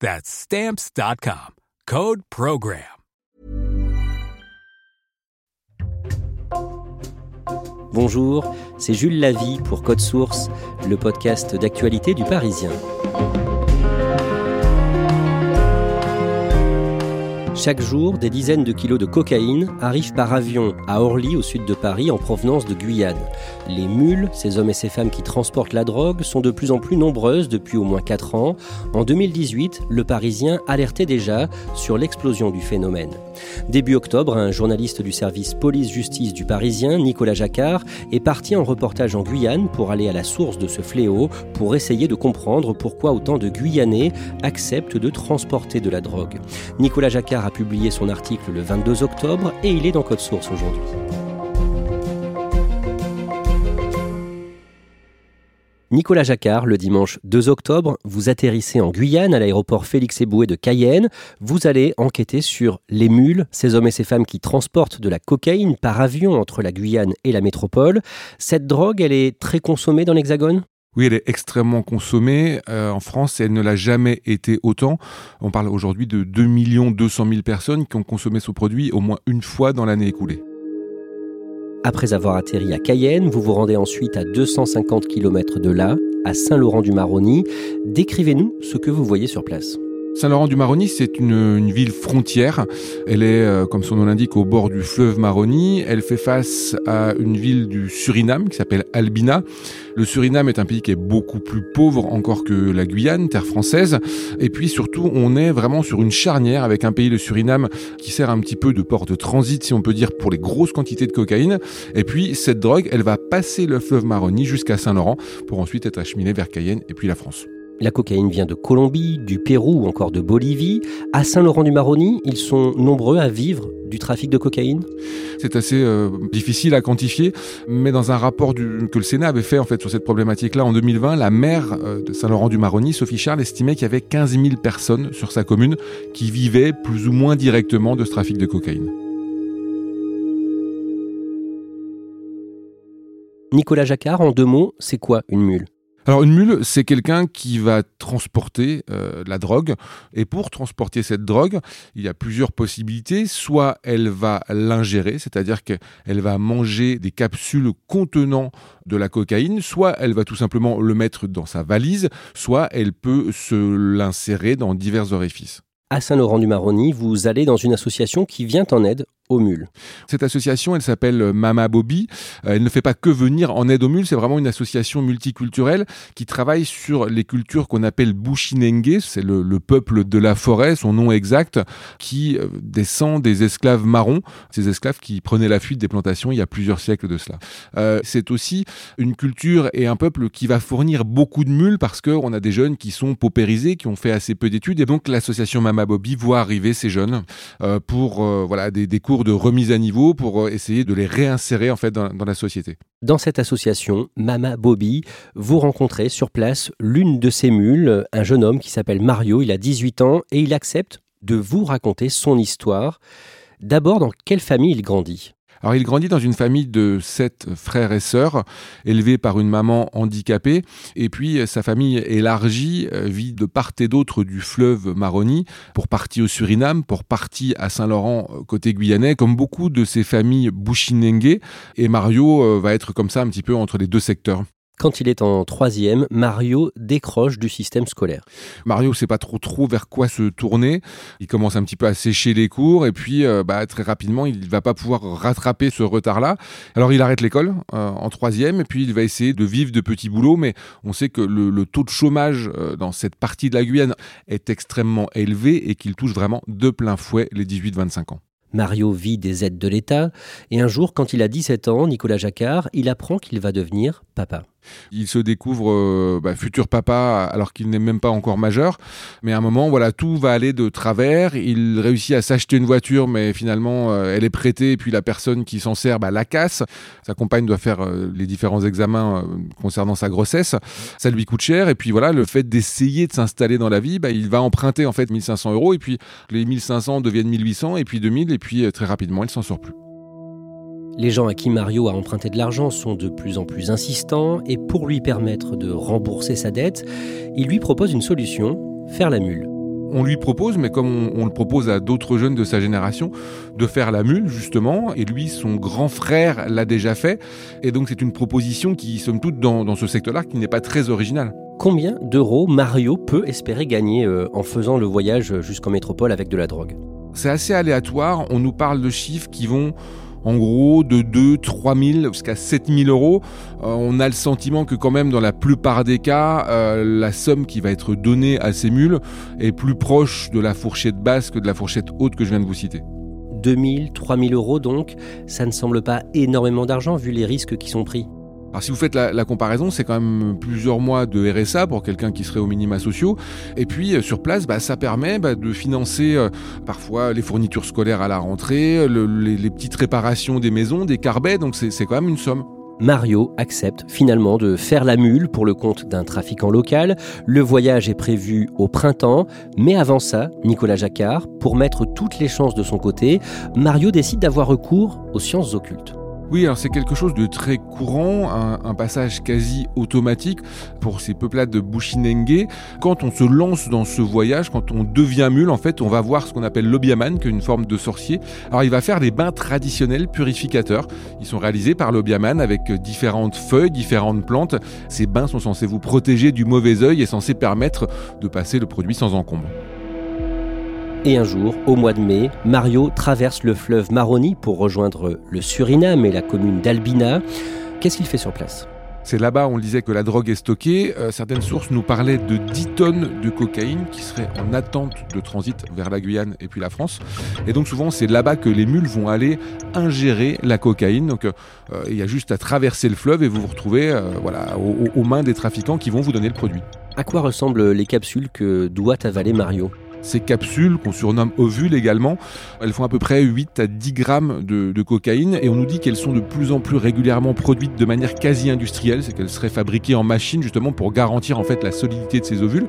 That's Stamps.com. Code Program. Bonjour, c'est Jules Lavie pour Code Source, le podcast d'actualité du Parisien. Chaque jour, des dizaines de kilos de cocaïne arrivent par avion à Orly, au sud de Paris, en provenance de Guyane. Les mules, ces hommes et ces femmes qui transportent la drogue, sont de plus en plus nombreuses depuis au moins 4 ans. En 2018, le Parisien alertait déjà sur l'explosion du phénomène. Début octobre, un journaliste du service police-justice du Parisien, Nicolas Jacquard, est parti en reportage en Guyane pour aller à la source de ce fléau, pour essayer de comprendre pourquoi autant de Guyanais acceptent de transporter de la drogue. Nicolas Jacquard a publié son article le 22 octobre et il est dans Code Source aujourd'hui. Nicolas Jacquard, le dimanche 2 octobre, vous atterrissez en Guyane à l'aéroport Félix Éboué de Cayenne. Vous allez enquêter sur les mules, ces hommes et ces femmes qui transportent de la cocaïne par avion entre la Guyane et la métropole. Cette drogue, elle est très consommée dans l'Hexagone? Oui, elle est extrêmement consommée euh, en France et elle ne l'a jamais été autant. On parle aujourd'hui de 2 200 000 personnes qui ont consommé ce produit au moins une fois dans l'année écoulée. Après avoir atterri à Cayenne, vous vous rendez ensuite à 250 km de là, à Saint-Laurent-du-Maroni. Décrivez-nous ce que vous voyez sur place. Saint-Laurent-du-Maroni, c'est une, ville frontière. Elle est, euh, comme son nom l'indique, au bord du fleuve Maroni. Elle fait face à une ville du Suriname qui s'appelle Albina. Le Suriname est un pays qui est beaucoup plus pauvre encore que la Guyane, terre française. Et puis surtout, on est vraiment sur une charnière avec un pays, le Suriname, qui sert un petit peu de port de transit, si on peut dire, pour les grosses quantités de cocaïne. Et puis cette drogue, elle va passer le fleuve Maroni jusqu'à Saint-Laurent pour ensuite être acheminée vers Cayenne et puis la France. La cocaïne vient de Colombie, du Pérou ou encore de Bolivie. À Saint-Laurent-du-Maroni, ils sont nombreux à vivre du trafic de cocaïne? C'est assez euh, difficile à quantifier, mais dans un rapport que le Sénat avait fait en fait sur cette problématique-là en 2020, la maire euh, de Saint-Laurent-du-Maroni, Sophie Charles, estimait qu'il y avait 15 000 personnes sur sa commune qui vivaient plus ou moins directement de ce trafic de cocaïne. Nicolas Jacquard, en deux mots, c'est quoi une mule? Alors une mule, c'est quelqu'un qui va transporter euh, la drogue. Et pour transporter cette drogue, il y a plusieurs possibilités. Soit elle va l'ingérer, c'est-à-dire qu'elle va manger des capsules contenant de la cocaïne, soit elle va tout simplement le mettre dans sa valise, soit elle peut se l'insérer dans divers orifices à Saint-Laurent-du-Maroni, vous allez dans une association qui vient en aide aux mules. Cette association, elle s'appelle Mama Bobby. Euh, elle ne fait pas que venir en aide aux mules, c'est vraiment une association multiculturelle qui travaille sur les cultures qu'on appelle Bushinenge, c'est le, peuple de la forêt, son nom exact, qui euh, descend des esclaves marrons, ces esclaves qui prenaient la fuite des plantations il y a plusieurs siècles de cela. Euh, c'est aussi une culture et un peuple qui va fournir beaucoup de mules parce qu'on a des jeunes qui sont paupérisés, qui ont fait assez peu d'études, et donc l'association Mama Bobby voit arriver ces jeunes pour voilà des, des cours de remise à niveau pour euh, essayer de les réinsérer en fait dans, dans la société. Dans cette association, Mama Bobby, vous rencontrez sur place l'une de ces mules, un jeune homme qui s'appelle Mario, il a 18 ans et il accepte de vous raconter son histoire. D'abord, dans quelle famille il grandit? Alors il grandit dans une famille de sept frères et sœurs, élevés par une maman handicapée, et puis sa famille élargie euh, vit de part et d'autre du fleuve Maroni, pour partie au Suriname, pour partie à Saint-Laurent euh, côté guyanais, comme beaucoup de ces familles Bushinengue, et Mario euh, va être comme ça un petit peu entre les deux secteurs. Quand il est en troisième, Mario décroche du système scolaire. Mario sait pas trop trop vers quoi se tourner. Il commence un petit peu à sécher les cours et puis euh, bah, très rapidement il va pas pouvoir rattraper ce retard-là. Alors il arrête l'école euh, en troisième et puis il va essayer de vivre de petits boulots. Mais on sait que le, le taux de chômage euh, dans cette partie de la Guyane est extrêmement élevé et qu'il touche vraiment de plein fouet les 18-25 ans. Mario vit des aides de l'État et un jour, quand il a 17 ans, Nicolas Jacquard, il apprend qu'il va devenir papa. Il se découvre euh, bah, futur papa alors qu'il n'est même pas encore majeur. Mais à un moment, voilà, tout va aller de travers. Il réussit à s'acheter une voiture, mais finalement, euh, elle est prêtée et puis la personne qui s'en sert bah, la casse. Sa compagne doit faire euh, les différents examens concernant sa grossesse. Ça lui coûte cher. Et puis voilà, le fait d'essayer de s'installer dans la vie, bah, il va emprunter en fait 1500 euros. Et puis les 1500 deviennent 1800 et puis 2000. Et puis très rapidement, il s'en sort plus. Les gens à qui Mario a emprunté de l'argent sont de plus en plus insistants et pour lui permettre de rembourser sa dette, il lui propose une solution, faire la mule. On lui propose, mais comme on, le propose à d'autres jeunes de sa génération, de faire la mule, justement. Et lui, son grand frère l'a déjà fait. Et donc, c'est une proposition qui, somme toute, dans, dans ce secteur-là, qui n'est pas très originale. Combien d'euros Mario peut espérer gagner euh, en faisant le voyage jusqu'en métropole avec de la drogue? C'est assez aléatoire. On nous parle de chiffres qui vont en gros de 2, 3 000 jusqu'à 7 000 euros. Euh, on a le sentiment que quand même dans la plupart des cas, euh, la somme qui va être donnée à ces mules est plus proche de la fourchette basse que de la fourchette haute que je viens de vous citer. 2 000, 3 000 euros donc, ça ne semble pas énormément d'argent vu les risques qui sont pris. Si vous faites la, comparaison, c'est quand même plusieurs mois de RSA pour quelqu'un qui serait au minima sociaux. Et puis euh, sur place, bah, ça permet bah, de financer euh, parfois les fournitures scolaires à la rentrée, les, petites réparations des maisons, des carbets. Donc c'est quand même une somme. Mario accepte finalement de faire la mule pour le compte d'un trafiquant local. Le voyage est prévu au printemps, mais avant ça, Nicolas Jacquard, pour mettre toutes les chances de son côté, Mario décide d'avoir recours aux sciences occultes. Oui, alors c'est quelque chose de très courant, un, passage quasi automatique pour ces peuplades de Bushinenge. Quand on se lance dans ce voyage, quand on devient mule, en fait, on va voir ce qu'on appelle l'obiaman, qui est une forme de sorcier. Alors il va faire des bains traditionnels purificateurs. Ils sont réalisés par l'obiaman avec différentes feuilles, différentes plantes. Ces bains sont censés vous protéger du mauvais œil et censés permettre de passer le produit sans encombre. Et un jour, au mois de mai, Mario traverse le fleuve Maroni pour rejoindre le Suriname et la commune d'Albina. Qu'est-ce qu'il fait sur place? C'est là-bas, on disait que la drogue est stockée. Euh, certaines sources nous parlaient de 10 tonnes de cocaïne qui seraient en attente de transit vers la Guyane et puis la France. Et donc souvent, c'est là-bas que les mules vont aller ingérer la cocaïne. Donc euh, il y a juste à traverser le fleuve et vous vous retrouvez euh, voilà, aux mains des trafiquants qui vont vous donner le produit. À quoi ressemblent les capsules que doit avaler Mario? Ces capsules, qu'on surnomme ovules également, elles font à peu près 8 à 10 grammes de, cocaïne et on nous dit qu'elles sont de plus en plus régulièrement produites de manière quasi industrielle, c'est qu'elles seraient fabriquées en machine justement pour garantir en fait la solidité de ces ovules.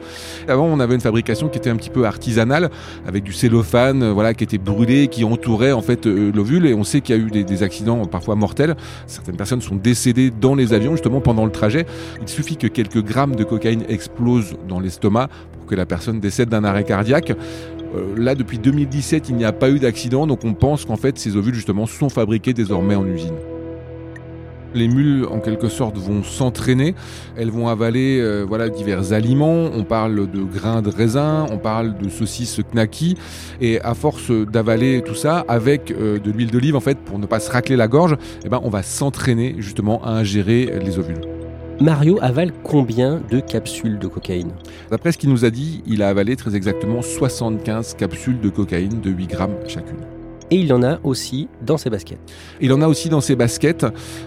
Avant, on avait une fabrication qui était un petit peu artisanale avec du cellophane, euh, voilà, qui était brûlé, qui entourait en fait euh, l'ovule et on sait qu'il y a eu des, des accidents parfois mortels. Certaines personnes sont décédées dans les avions justement pendant le trajet. Il suffit que quelques grammes de cocaïne explosent dans l'estomac que la personne décède d'un arrêt cardiaque. Euh, là, depuis 2017, il n'y a pas eu d'accident, donc on pense qu'en fait, ces ovules, justement, sont fabriqués désormais en usine. Les mules, en quelque sorte, vont s'entraîner. Elles vont avaler euh, voilà, divers aliments. On parle de grains de raisin, on parle de saucisses knacky. Et à force d'avaler tout ça, avec euh, de l'huile d'olive, en fait, pour ne pas se racler la gorge, eh ben, on va s'entraîner justement à ingérer les ovules. Mario avale combien de capsules de cocaïne D'après ce qu'il nous a dit, il a avalé très exactement 75 capsules de cocaïne de 8 grammes chacune. Et il en a aussi dans ses baskets. Il en a aussi dans ses baskets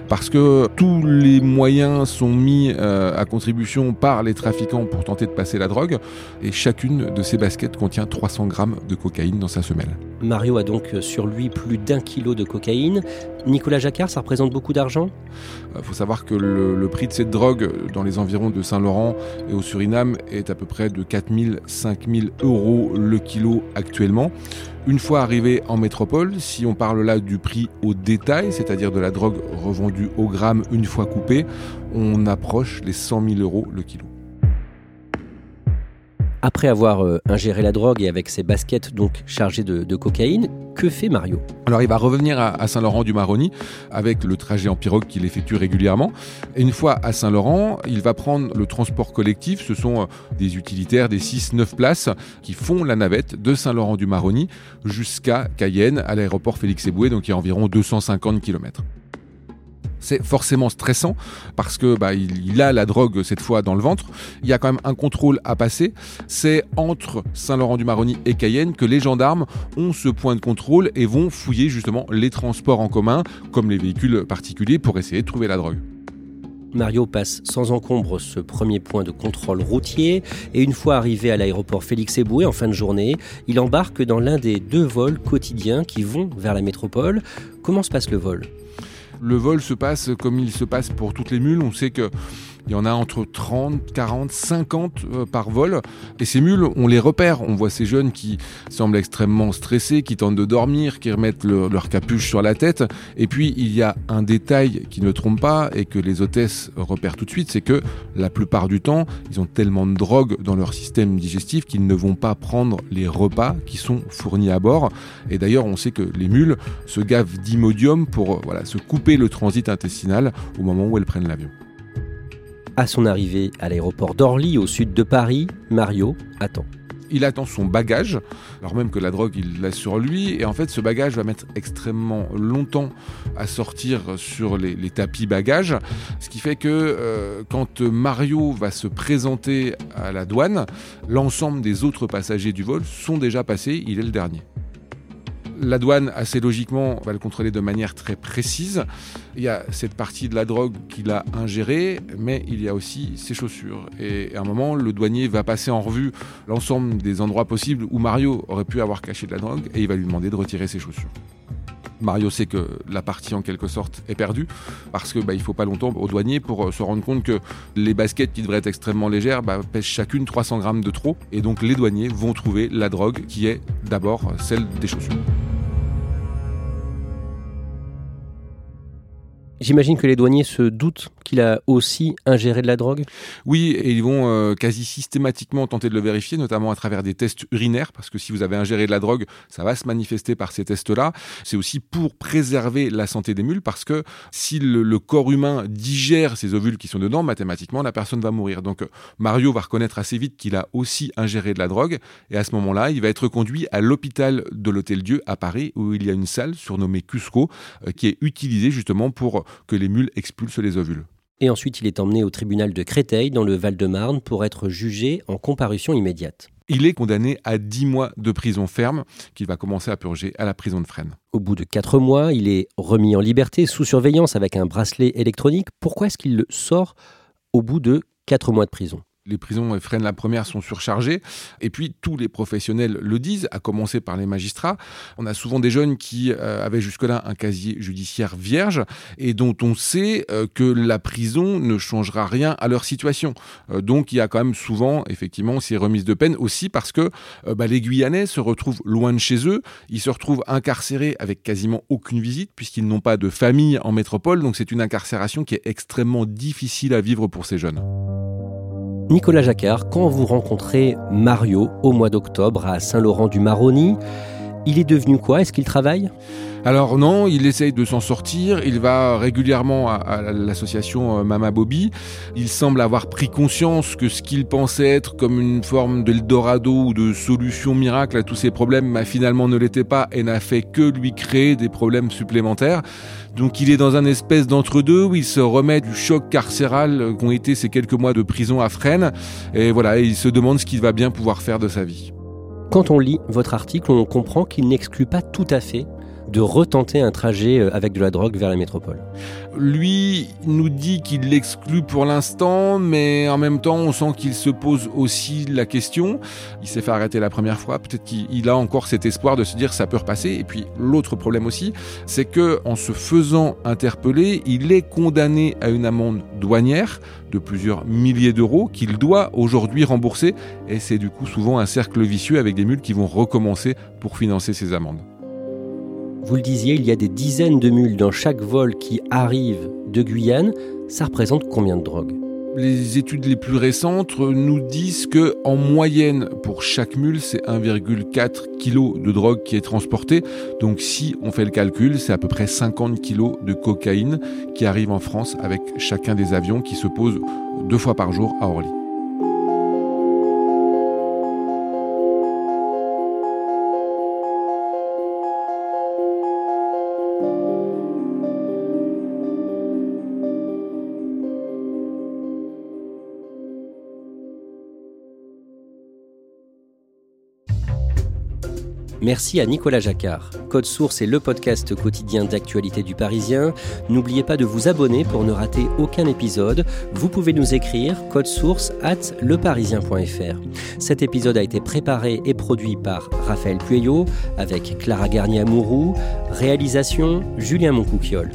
parce que tous les moyens sont mis euh, à contribution par les trafiquants pour tenter de passer la drogue. Et chacune de ces baskets contient 300 grammes de cocaïne dans sa semelle. Mario a donc sur lui plus d'un kilo de cocaïne. Nicolas Jacquard, ça représente beaucoup d'argent? Il euh, faut savoir que le, prix de cette drogue dans les environs de Saint-Laurent et au Suriname est à peu près de 4000, 5000 euros le kilo actuellement. Une fois arrivé en métropole, si on parle là du prix au détail, c'est-à-dire de la drogue revendue au gramme une fois coupée, on approche les 100 000 euros le kilo. Après avoir euh, ingéré la drogue et avec ses baskets donc chargées de, cocaïne, que fait Mario? Alors il va revenir à, Saint-Laurent-du-Maroni avec le trajet en pirogue qu'il effectue régulièrement. Et une fois à Saint-Laurent, il va prendre le transport collectif. Ce sont euh, des utilitaires, des 6-9 places qui font la navette de Saint-Laurent-du-Maroni jusqu'à Cayenne, à l'aéroport Félix-Éboué, donc il y a environ 250 km c'est forcément stressant parce que bah, il, a la drogue cette fois dans le ventre. Il y a quand même un contrôle à passer. C'est entre Saint-Laurent-du-Maroni et Cayenne que les gendarmes ont ce point de contrôle et vont fouiller justement les transports en commun, comme les véhicules particuliers, pour essayer de trouver la drogue. Mario passe sans encombre ce premier point de contrôle routier et une fois arrivé à l'aéroport Félix Éboué en fin de journée, il embarque dans l'un des deux vols quotidiens qui vont vers la métropole. Comment se passe le vol? Le vol se passe comme il se passe pour toutes les mules. On sait que il y en a entre 30, 40, 50 par vol. Et ces mules, on les repère. On voit ces jeunes qui semblent extrêmement stressés, qui tentent de dormir, qui remettent leur capuche sur la tête. Et puis, il y a un détail qui ne trompe pas et que les hôtesses repèrent tout de suite, c'est que la plupart du temps, ils ont tellement de drogue dans leur système digestif qu'ils ne vont pas prendre les repas qui sont fournis à bord. Et d'ailleurs, on sait que les mules se gavent d'imodium pour voilà, se couper le transit intestinal au moment où elles prennent l'avion. À son arrivée à l'aéroport d'Orly, au sud de Paris, Mario attend. Il attend son bagage, alors même que la drogue, il l'a sur lui. Et en fait, ce bagage va mettre extrêmement longtemps à sortir sur les, tapis bagages. Ce qui fait que euh, quand Mario va se présenter à la douane, l'ensemble des autres passagers du vol sont déjà passés. Il est le dernier. La douane, assez logiquement, va le contrôler de manière très précise. Il y a cette partie de la drogue qu'il a ingérée, mais il y a aussi ses chaussures. Et à un moment, le douanier va passer en revue l'ensemble des endroits possibles où Mario aurait pu avoir caché de la drogue et il va lui demander de retirer ses chaussures. Mario sait que la partie en quelque sorte est perdue parce que bah, il faut pas longtemps au douanier pour euh, se rendre compte que les baskets qui devraient être extrêmement légères bah, pèsent chacune 300 grammes de trop et donc les douaniers vont trouver la drogue qui est d'abord celle des chaussures. J'imagine que les douaniers se doutent qu'il a aussi ingéré de la drogue? Oui, et ils vont euh, quasi systématiquement tenter de le vérifier, notamment à travers des tests urinaires, parce que si vous avez ingéré de la drogue, ça va se manifester par ces tests-là. C'est aussi pour préserver la santé des mules, parce que si le, corps humain digère ces ovules qui sont dedans, mathématiquement, la personne va mourir. Donc Mario va reconnaître assez vite qu'il a aussi ingéré de la drogue, et à ce moment-là, il va être conduit à l'hôpital de l'Hôtel Dieu à Paris, où il y a une salle surnommée Cusco, euh, qui est utilisée justement pour que les mules expulsent les ovules. Et ensuite, il est emmené au tribunal de Créteil, dans le Val-de-Marne, pour être jugé en comparution immédiate. Il est condamné à 10 mois de prison ferme, qu'il va commencer à purger à la prison de Fresnes. Au bout de 4 mois, il est remis en liberté, sous surveillance, avec un bracelet électronique. Pourquoi est-ce qu'il sort au bout de 4 mois de prison? Les prisons freinent la première sont surchargées. Et puis tous les professionnels le disent, à commencer par les magistrats. On a souvent des jeunes qui euh, avaient jusque-là un casier judiciaire vierge et dont on sait euh, que la prison ne changera rien à leur situation. Euh, donc il y a quand même souvent effectivement ces remises de peine aussi parce que bah, les Guyanais se retrouvent loin de chez eux. Ils se retrouvent incarcérés avec quasiment aucune visite puisqu'ils n'ont pas de famille en métropole. Donc c'est une incarcération qui est extrêmement difficile à vivre pour ces jeunes. Nicolas Jacquard, quand vous rencontrez Mario au mois d'octobre à Saint-Laurent-du-Maroni, il est devenu quoi? Est-ce qu'il travaille? Alors non, il essaye de s'en sortir, il va régulièrement à, l'association euh, Mama Bobby, il semble avoir pris conscience que ce qu'il pensait être comme une forme d'Eldorado ou de solution miracle à tous ses problèmes bah, finalement ne l'était pas et n'a fait que lui créer des problèmes supplémentaires. Donc il est dans un espèce d'entre-deux où il se remet du choc carcéral qu'ont été ces quelques mois de prison à Fresnes. Et voilà, il se demande ce qu'il va bien pouvoir faire de sa vie. Quand on lit votre article, on comprend qu'il n'exclut pas tout à fait de retenter un trajet euh, avec de la drogue vers la métropole. Lui nous dit qu'il l'exclut pour l'instant, mais en même temps, on sent qu'il se pose aussi la question. Il s'est fait arrêter la première fois, peut-être qu'il a encore cet espoir de se dire ça peut repasser. Et puis l'autre problème aussi, c'est que en se faisant interpeller, il est condamné à une amende douanière de plusieurs milliers d'euros qu'il doit aujourd'hui rembourser. Et c'est du coup souvent un cercle vicieux avec des mules qui vont recommencer pour financer ces amendes. Vous le disiez, il y a des dizaines de mules dans chaque vol qui arrivent de Guyane. Ça représente combien de drogue les études les plus récentes nous disent que en moyenne pour chaque mule, c'est 1,4 kg de drogue qui est transporté. Donc si on fait le calcul, c'est à peu près 50 kg de cocaïne qui arrive en France avec chacun des avions qui se posent deux fois par jour à Orly. Merci à Nicolas Jacquard. Code Source est le podcast quotidien d'actualité du Parisien. N'oubliez pas de vous abonner pour ne rater aucun épisode. Vous pouvez nous écrire code source at leparisien.fr. Cet épisode a été préparé et produit par Raphaël Pueyo avec Clara Garnier-Amouroux. Réalisation Julien Moncouquiole.